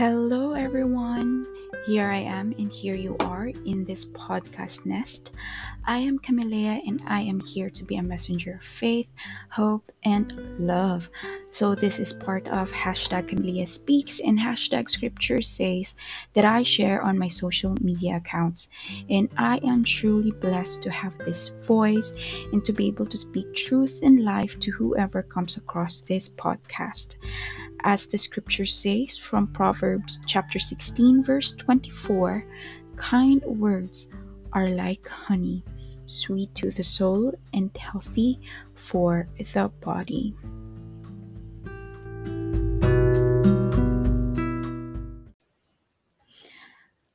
Hello, everyone. Here I am, and here you are in this podcast nest. I am Camilea, and I am here to be a messenger of faith, hope, and love. So, this is part of hashtag Camilea Speaks, and hashtag Scripture says that I share on my social media accounts. And I am truly blessed to have this voice and to be able to speak truth and life to whoever comes across this podcast as the scripture says from Proverbs chapter 16, verse 24 kind words are like honey, sweet to the soul and healthy for the body.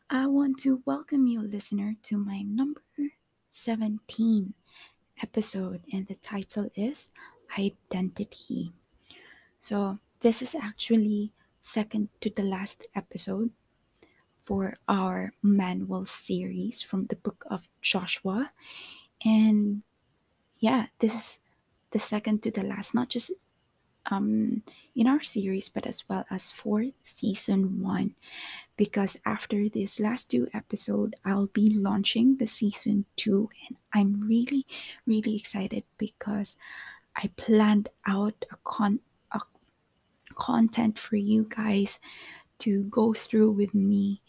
I want to welcome you, listener, to my number 17 episode, and the title is Identity. So, this is actually second to the last episode for our manual series from the book of Joshua. And yeah, this is the second to the last, not just um, in our series, but as well as for season one. Because after this last two episode, I'll be launching the season two, and I'm really, really excited because I planned out a con content for you guys to go through with me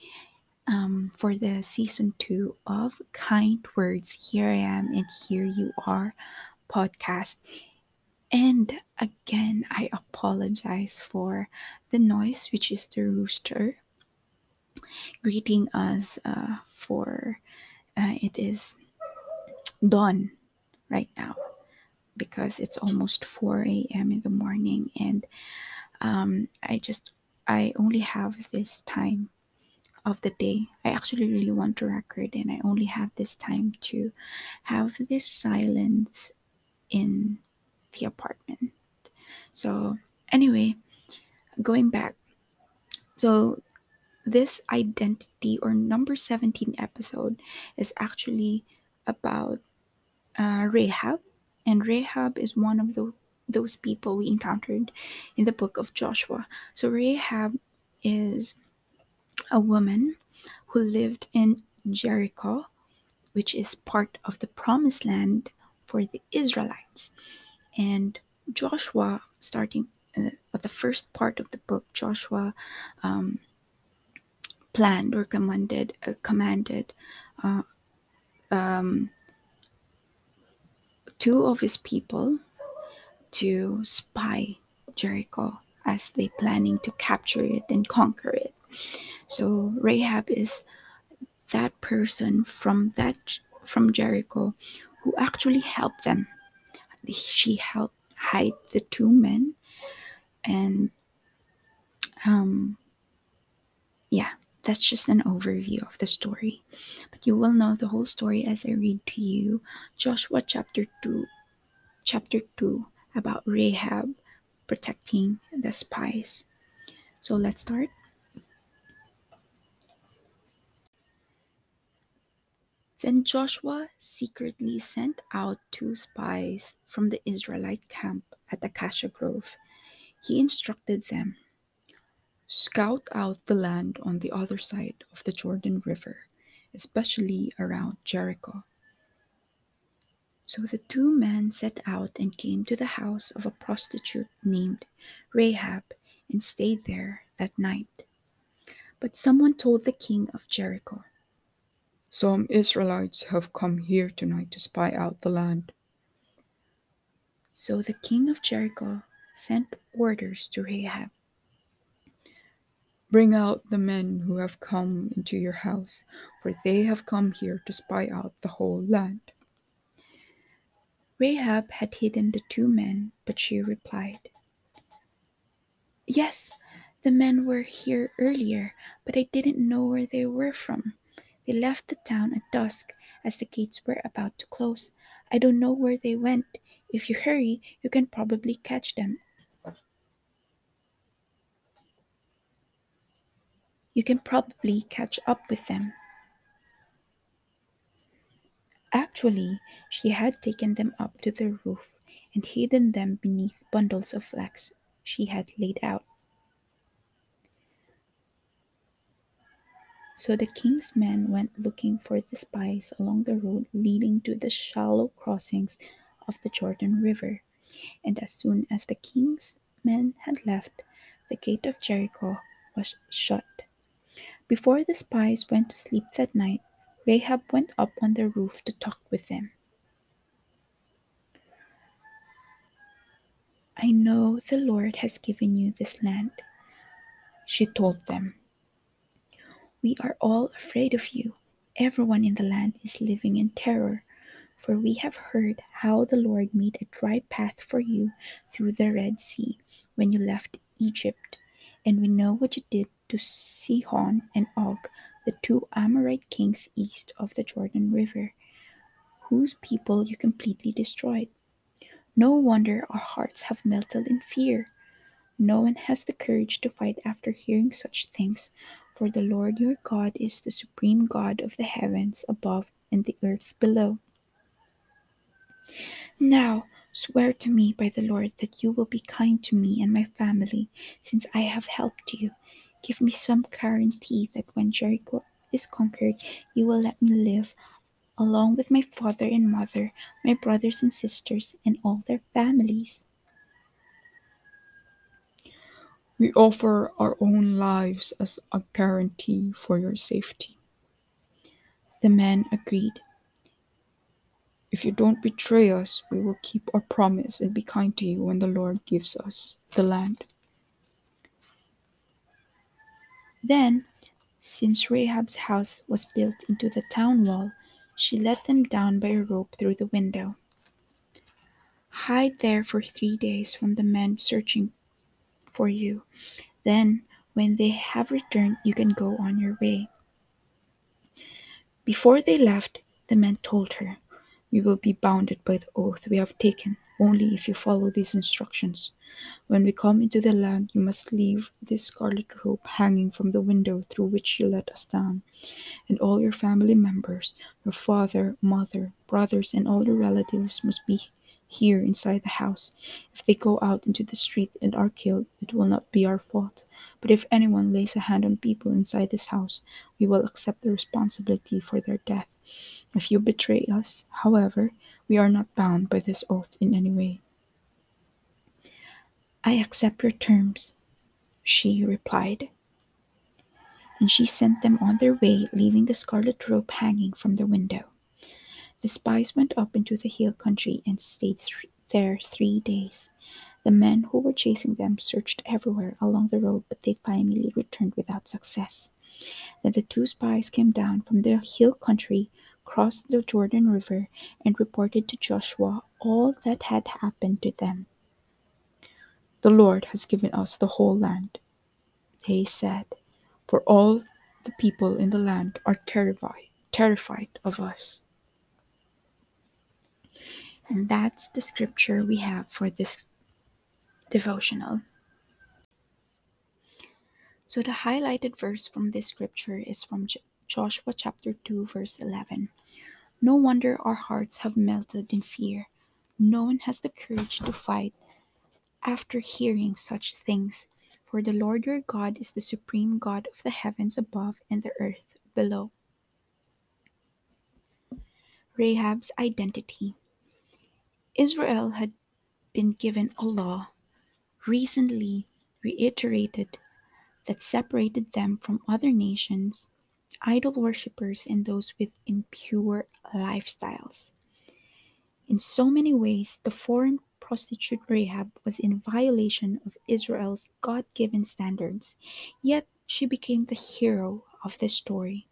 um, for the season two of Kind Words. Here I am, and here you are podcast. And again, I apologize for the noise, which is the rooster greeting us uh, for uh, it is dawn right now because it's almost 4 a.m. in the morning and um, I just I only have this time of the day. I actually really want to record, and I only have this time to have this silence in the apartment. So anyway, going back, so this identity or number 17 episode is actually about uh, Rahab, and Rahab is one of the those people we encountered in the book of Joshua. So Rahab is a woman who lived in Jericho, which is part of the promised land for the Israelites. And Joshua, starting uh, at the first part of the book, Joshua um, planned or commanded, uh, commanded uh, um, two of his people to spy Jericho as they planning to capture it and conquer it. So Rahab is that person from that from Jericho who actually helped them. She helped hide the two men and um yeah, that's just an overview of the story. But you will know the whole story as I read to you Joshua chapter 2 chapter 2 about Rahab protecting the spies. So let's start. Then Joshua secretly sent out two spies from the Israelite camp at Acacia Grove. He instructed them Scout out the land on the other side of the Jordan River, especially around Jericho. So the two men set out and came to the house of a prostitute named Rahab and stayed there that night. But someone told the king of Jericho, Some Israelites have come here tonight to spy out the land. So the king of Jericho sent orders to Rahab Bring out the men who have come into your house, for they have come here to spy out the whole land. Rahab had hidden the two men, but she replied, Yes, the men were here earlier, but I didn't know where they were from. They left the town at dusk as the gates were about to close. I don't know where they went. If you hurry, you can probably catch them. You can probably catch up with them. Actually, she had taken them up to the roof and hidden them beneath bundles of flax she had laid out. So the king's men went looking for the spies along the road leading to the shallow crossings of the Jordan River. And as soon as the king's men had left, the gate of Jericho was shut. Before the spies went to sleep that night, Rahab went up on the roof to talk with them. I know the Lord has given you this land, she told them. We are all afraid of you. Everyone in the land is living in terror, for we have heard how the Lord made a dry path for you through the Red Sea when you left Egypt, and we know what you did to Sihon and Og, the two Amorite kings east of the Jordan River, whose people you completely destroyed. No wonder our hearts have melted in fear. No one has the courage to fight after hearing such things, for the Lord your God is the supreme God of the heavens above and the earth below. Now swear to me by the Lord that you will be kind to me and my family, since I have helped you. Give me some guarantee that when Jericho is conquered, you will let me live along with my father and mother, my brothers and sisters, and all their families. We offer our own lives as a guarantee for your safety. The men agreed. If you don't betray us, we will keep our promise and be kind to you when the Lord gives us the land. Then, since Rahab's house was built into the town wall, she let them down by a rope through the window. Hide there for three days from the men searching for you. Then, when they have returned, you can go on your way. Before they left, the men told her, We will be bounded by the oath we have taken only if you follow these instructions. When we come into the land, you must leave this scarlet rope hanging from the window through which you let us down, and all your family members, your father, mother, brothers, and all your relatives must be here inside the house. If they go out into the street and are killed, it will not be our fault. But if anyone lays a hand on people inside this house, we will accept the responsibility for their death. If you betray us, however, we are not bound by this oath in any way. I accept your terms, she replied. And she sent them on their way, leaving the scarlet rope hanging from the window. The spies went up into the hill country and stayed th- there three days. The men who were chasing them searched everywhere along the road, but they finally returned without success. Then the two spies came down from the hill country, crossed the Jordan River, and reported to Joshua all that had happened to them. The Lord has given us the whole land, they said, for all the people in the land are terrified, terrified of us. And that's the scripture we have for this devotional. So, the highlighted verse from this scripture is from Joshua chapter 2, verse 11. No wonder our hearts have melted in fear. No one has the courage to fight after hearing such things. For the Lord your God is the supreme God of the heavens above and the earth below. Rahab's identity. Israel had been given a law, recently reiterated, that separated them from other nations, idol worshippers, and those with impure lifestyles. In so many ways, the foreign prostitute Rahab was in violation of Israel's God given standards, yet she became the hero of the story.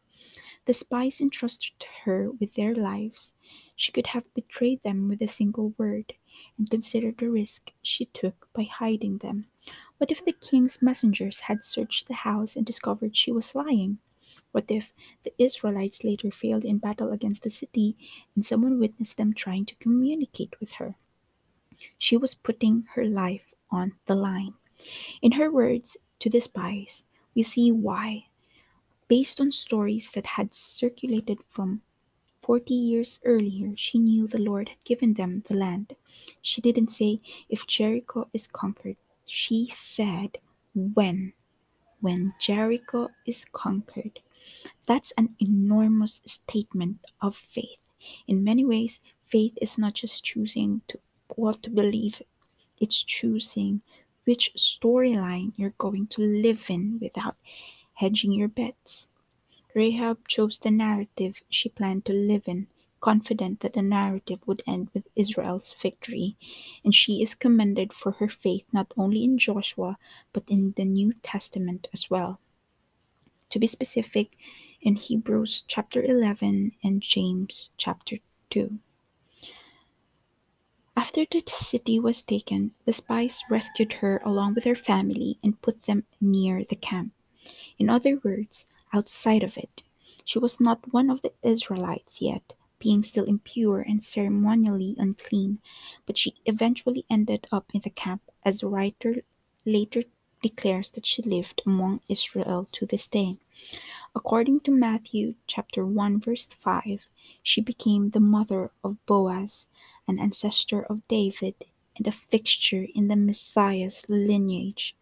The spies entrusted her with their lives. She could have betrayed them with a single word, and consider the risk she took by hiding them. What if the king's messengers had searched the house and discovered she was lying? What if the Israelites later failed in battle against the city and someone witnessed them trying to communicate with her? She was putting her life on the line. In her words to the spies, we see why Based on stories that had circulated from forty years earlier, she knew the Lord had given them the land. She didn't say, if Jericho is conquered. She said, when. When Jericho is conquered. That's an enormous statement of faith. In many ways, faith is not just choosing to, what to believe, it's choosing which storyline you're going to live in without hedging your bets. Rahab chose the narrative she planned to live in, confident that the narrative would end with Israel's victory, and she is commended for her faith not only in Joshua but in the New Testament as well. To be specific, in Hebrews chapter 11 and James chapter 2. After the city was taken, the spies rescued her along with her family and put them near the camp. In other words, outside of it. She was not one of the Israelites yet, being still impure and ceremonially unclean, but she eventually ended up in the camp, as the writer later declares that she lived among Israel to this day. According to Matthew chapter 1 verse 5, she became the mother of Boaz, an ancestor of David and a fixture in the Messiah's lineage.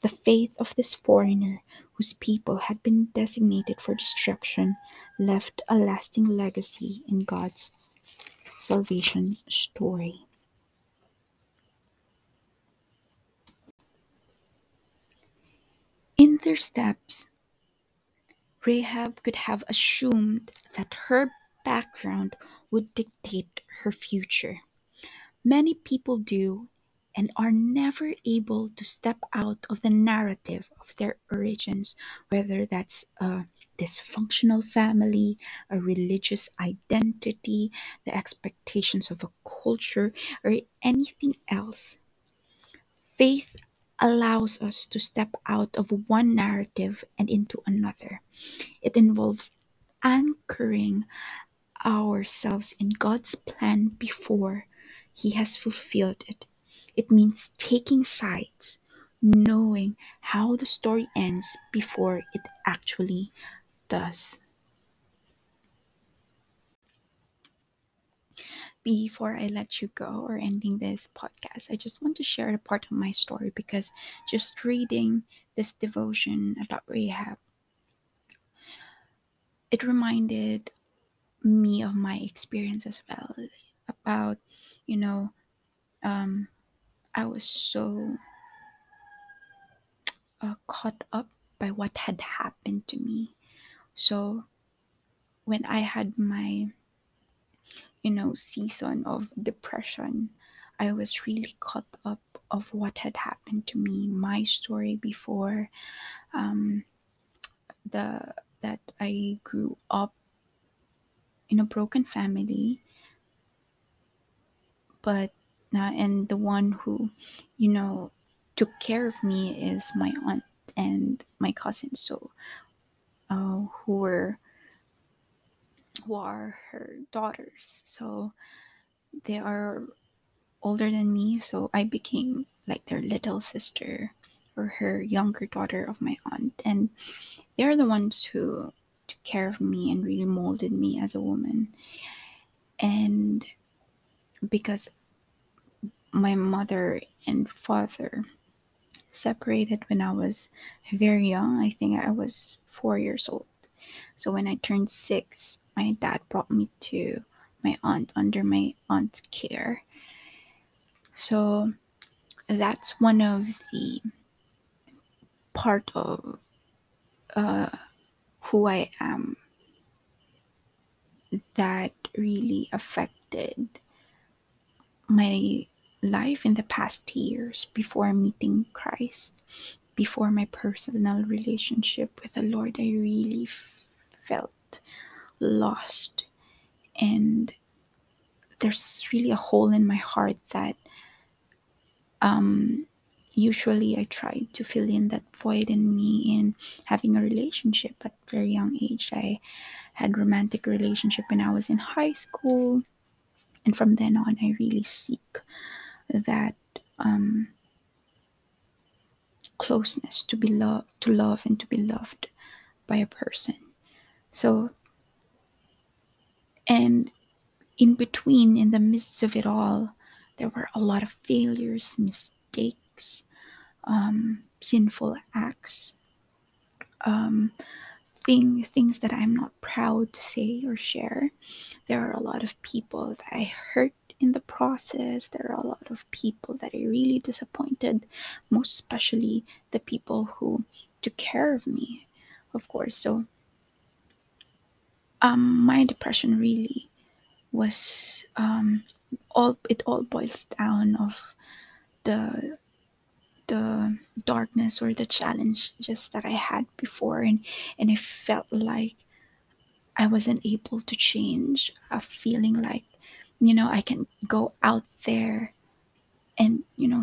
The faith of this foreigner, whose people had been designated for destruction, left a lasting legacy in God's salvation story. In their steps, Rahab could have assumed that her background would dictate her future. Many people do and are never able to step out of the narrative of their origins, whether that's a dysfunctional family, a religious identity, the expectations of a culture, or anything else. Faith allows us to step out of one narrative and into another. It involves anchoring ourselves in God's plan before He has fulfilled it it means taking sides, knowing how the story ends before it actually does. Before I let you go or ending this podcast, I just want to share a part of my story because just reading this devotion about Rahab, it reminded me of my experience as well about, you know, um, I was so uh, caught up by what had happened to me. So when I had my, you know, season of depression, I was really caught up of what had happened to me, my story before, um, the that I grew up in a broken family, but uh, and the one who you know took care of me is my aunt and my cousin. So uh, who were who are her daughters so they are older than me so i became like their little sister or her younger daughter of my aunt and they're the ones who took care of me and really molded me as a woman and because my mother and father separated when I was very young. I think I was four years old. So when I turned six, my dad brought me to my aunt under my aunt's care. So that's one of the part of uh, who I am that really affected my life in the past years before meeting Christ, before my personal relationship with the Lord, I really felt lost. And there's really a hole in my heart that um, usually I try to fill in that void in me in having a relationship at very young age. I had romantic relationship when I was in high school and from then on I really seek that um, closeness to be loved to love and to be loved by a person so and in between in the midst of it all there were a lot of failures mistakes um, sinful acts um, thing things that I'm not proud to say or share. There are a lot of people that I hurt in the process. There are a lot of people that I really disappointed, most especially the people who took care of me, of course. So um my depression really was um all it all boils down of the the darkness or the challenge just that I had before. And and I felt like I wasn't able to change a feeling like you know I can go out there and you know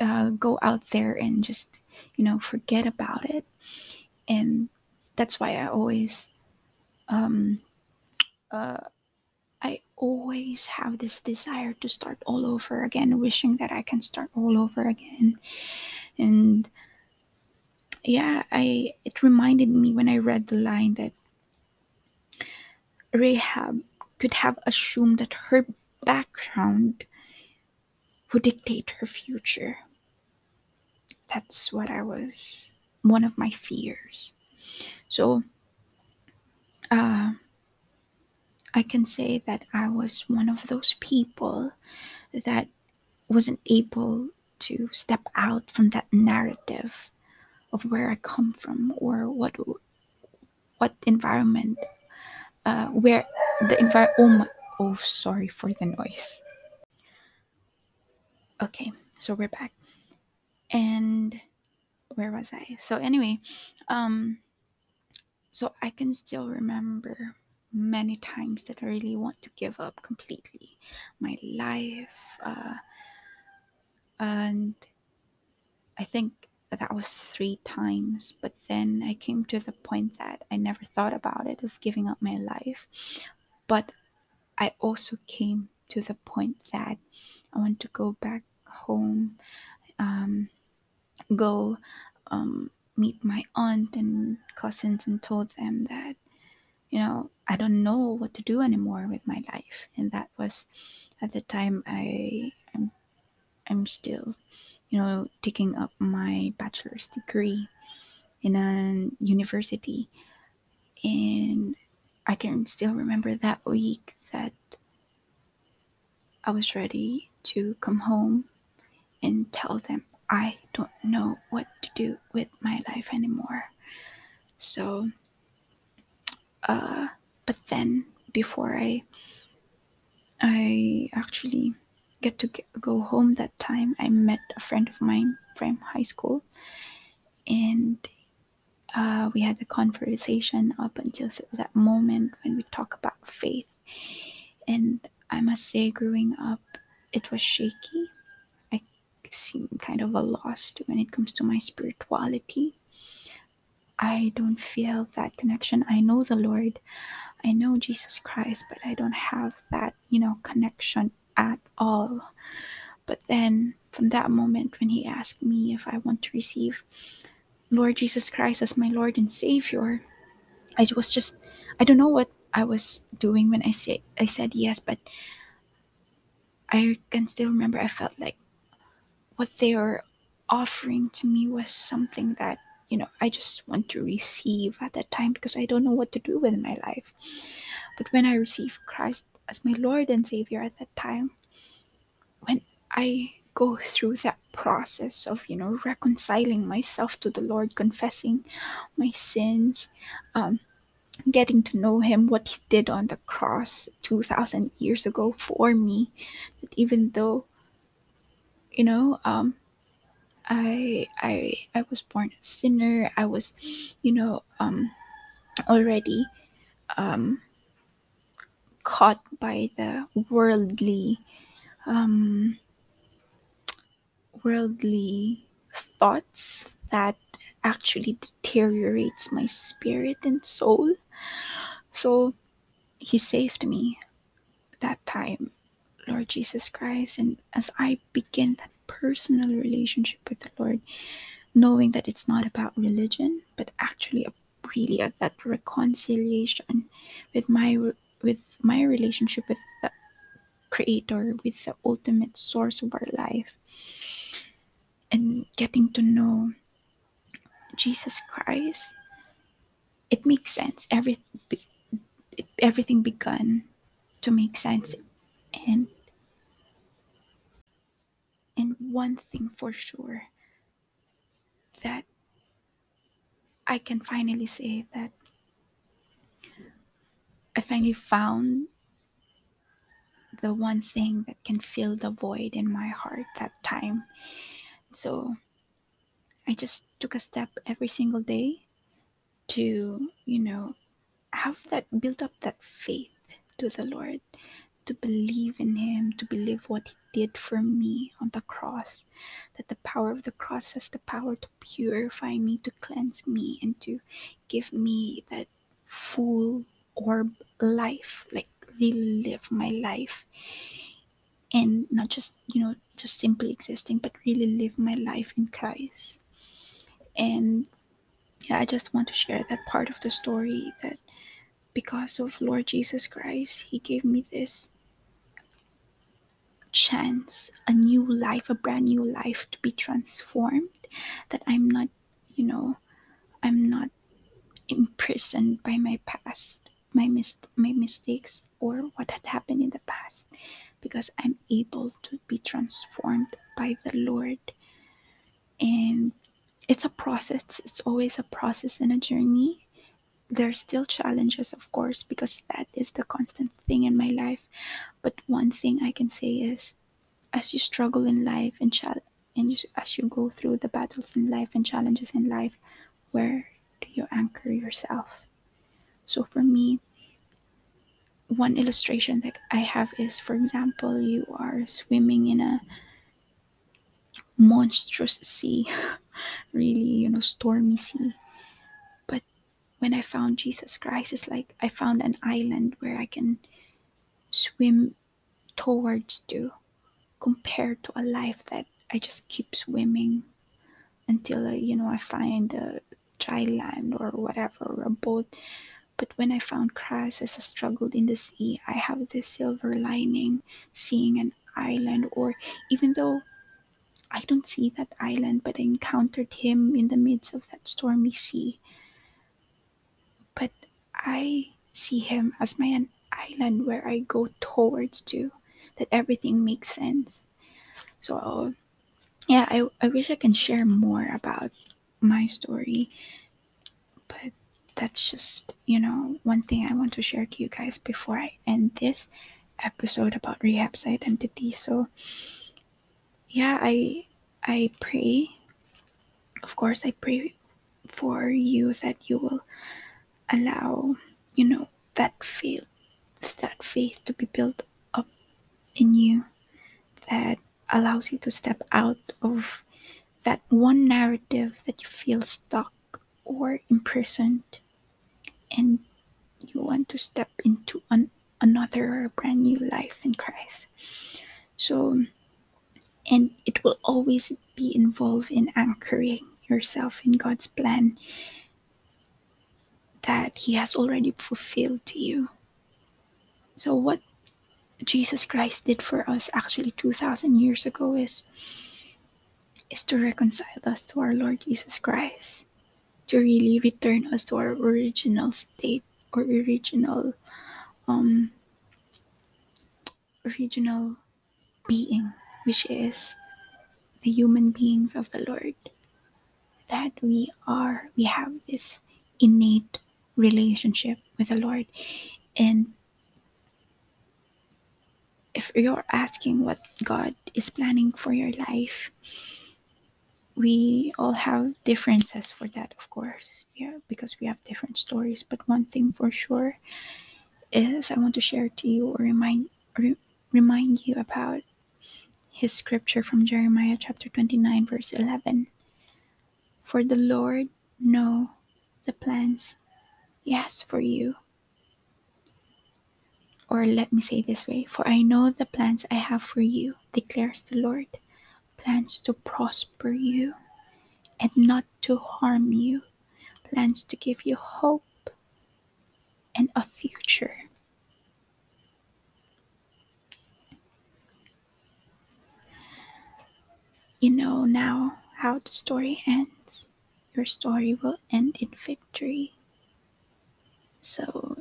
uh, go out there and just you know forget about it. And that's why I always um uh I always have this desire to start all over again, wishing that I can start all over again. And yeah, I it reminded me when I read the line that Rahab could have assumed that her background would dictate her future. That's what I was one of my fears. So uh I can say that I was one of those people that wasn't able to step out from that narrative of where I come from or what what environment uh, where the environment oh, oh sorry for the noise. Okay so we're back. And where was I? So anyway um so I can still remember many times that I really want to give up completely my life. Uh, and I think that was three times. But then I came to the point that I never thought about it of giving up my life. But I also came to the point that I want to go back home, um, go um, meet my aunt and cousins, and told them that you know, I don't know what to do anymore with my life. And that was at the time I I'm I'm still, you know, taking up my bachelor's degree in a university. And I can still remember that week that I was ready to come home and tell them I don't know what to do with my life anymore. So uh, but then before I I actually get to go home that time, I met a friend of mine from high school, and uh, we had a conversation up until that moment when we talk about faith. And I must say, growing up, it was shaky. Seem kind of a lost when it comes to my spirituality. I don't feel that connection. I know the Lord, I know Jesus Christ, but I don't have that, you know, connection at all. But then from that moment when he asked me if I want to receive Lord Jesus Christ as my Lord and Savior, I was just I don't know what I was doing when I said I said yes, but I can still remember I felt like what they were offering to me was something that you know, I just want to receive at that time because I don't know what to do with my life. But when I received Christ as my Lord and Savior at that time, when I go through that process of, you know, reconciling myself to the Lord, confessing my sins, um, getting to know Him, what He did on the cross 2,000 years ago for me, that even though, you know, um, I I I was born a sinner. I was, you know, um, already um, caught by the worldly um, worldly thoughts that actually deteriorates my spirit and soul. So he saved me that time, Lord Jesus Christ, and as I begin that personal relationship with the Lord, knowing that it's not about religion, but actually a, really a, that reconciliation with my with my relationship with the Creator, with the ultimate source of our life, and getting to know Jesus Christ it makes sense. Every everything begun to make sense, and and one thing for sure that I can finally say that I finally found the one thing that can fill the void in my heart that time. So I just took a step every single day to, you know, have that build up that faith to the Lord, to believe in Him, to believe what He did for me on the cross, that the power of the cross has the power to purify me, to cleanse me, and to give me that full orb life, like really live my life. And not just, you know, just simply existing, but really live my life in Christ. And yeah, I just want to share that part of the story that because of Lord Jesus Christ, He gave me this chance, a new life, a brand new life to be transformed. That I'm not, you know, I'm not imprisoned by my past, my mis- my mistakes, or what had happened in the past, because I'm able to be transformed by the Lord. And it's a process. It's always a process and a journey. There's still challenges, of course, because that is the constant thing in my life. But one thing I can say is, as you struggle in life and chal- and you, as you go through the battles in life and challenges in life, where do you anchor yourself? So for me, one illustration that I have is, for example, you are swimming in a monstrous sea, really, you know, stormy sea. But when I found Jesus Christ, it's like I found an island where I can swim towards to compared to a life that I just keep swimming until, uh, you know, I find a dry land or whatever, or a boat. But when I found Christ as I struggled in the sea, I have this silver lining, seeing an island, or even though I don't see that island, but I encountered him in the midst of that stormy sea. But I see him as my island where I go towards to, that everything makes sense. So, yeah, I, I wish I can share more about my story, but that's just, you know, one thing I want to share to you guys before I end this episode about Rahab's identity. So, yeah, I I pray. Of course, I pray for you that you will allow, you know, that that faith to be built up in you, that allows you to step out of that one narrative that you feel stuck or imprisoned, and you want to step into an, another brand new life in Christ. So, and it will always be involved in anchoring yourself in God's plan that He has already fulfilled to you. So, what Jesus Christ did for us actually 2,000 years ago is, is to reconcile us to our Lord Jesus Christ, to really return us to our original state or original um original being which is the human beings of the Lord. That we are, we have this innate relationship with the Lord. And if you're asking what God is planning for your life, we all have differences for that, of course, yeah, because we have different stories. But one thing for sure is I want to share to you or remind or remind you about his scripture from Jeremiah chapter 29, verse 11. For the Lord know the plans has for you. Or let me say this way For I know the plans I have for you, declares the Lord plans to prosper you and not to harm you, plans to give you hope and a future. You know now how the story ends. Your story will end in victory. So,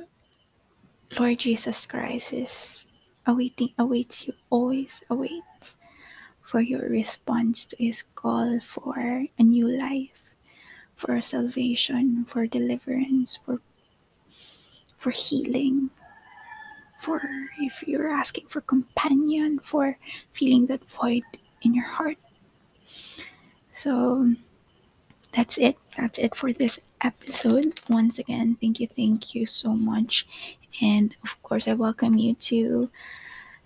Lord Jesus Christ is awaiting, awaits you, always awaits for your response to His call for a new life, for salvation, for deliverance, for for healing, for if you're asking for companion, for feeling that void in your heart. So that's it. That's it for this episode. Once again, thank you, thank you so much. And of course, I welcome you to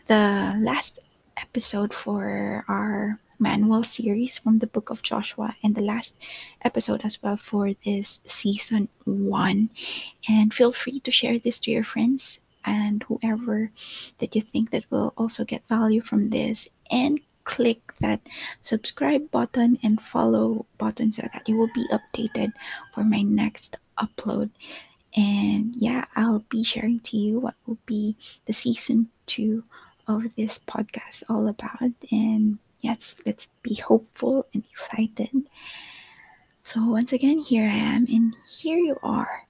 the last episode for our manual series from the book of Joshua and the last episode as well for this season one. And feel free to share this to your friends and whoever that you think that will also get value from this and click that subscribe button and follow button so that you will be updated for my next upload. And yeah i'll be sharing to you what will be the season two of this podcast all about. And yes let's be hopeful and excited. So once again here i am and here you are.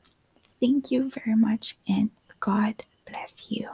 Thank you very much and god bless you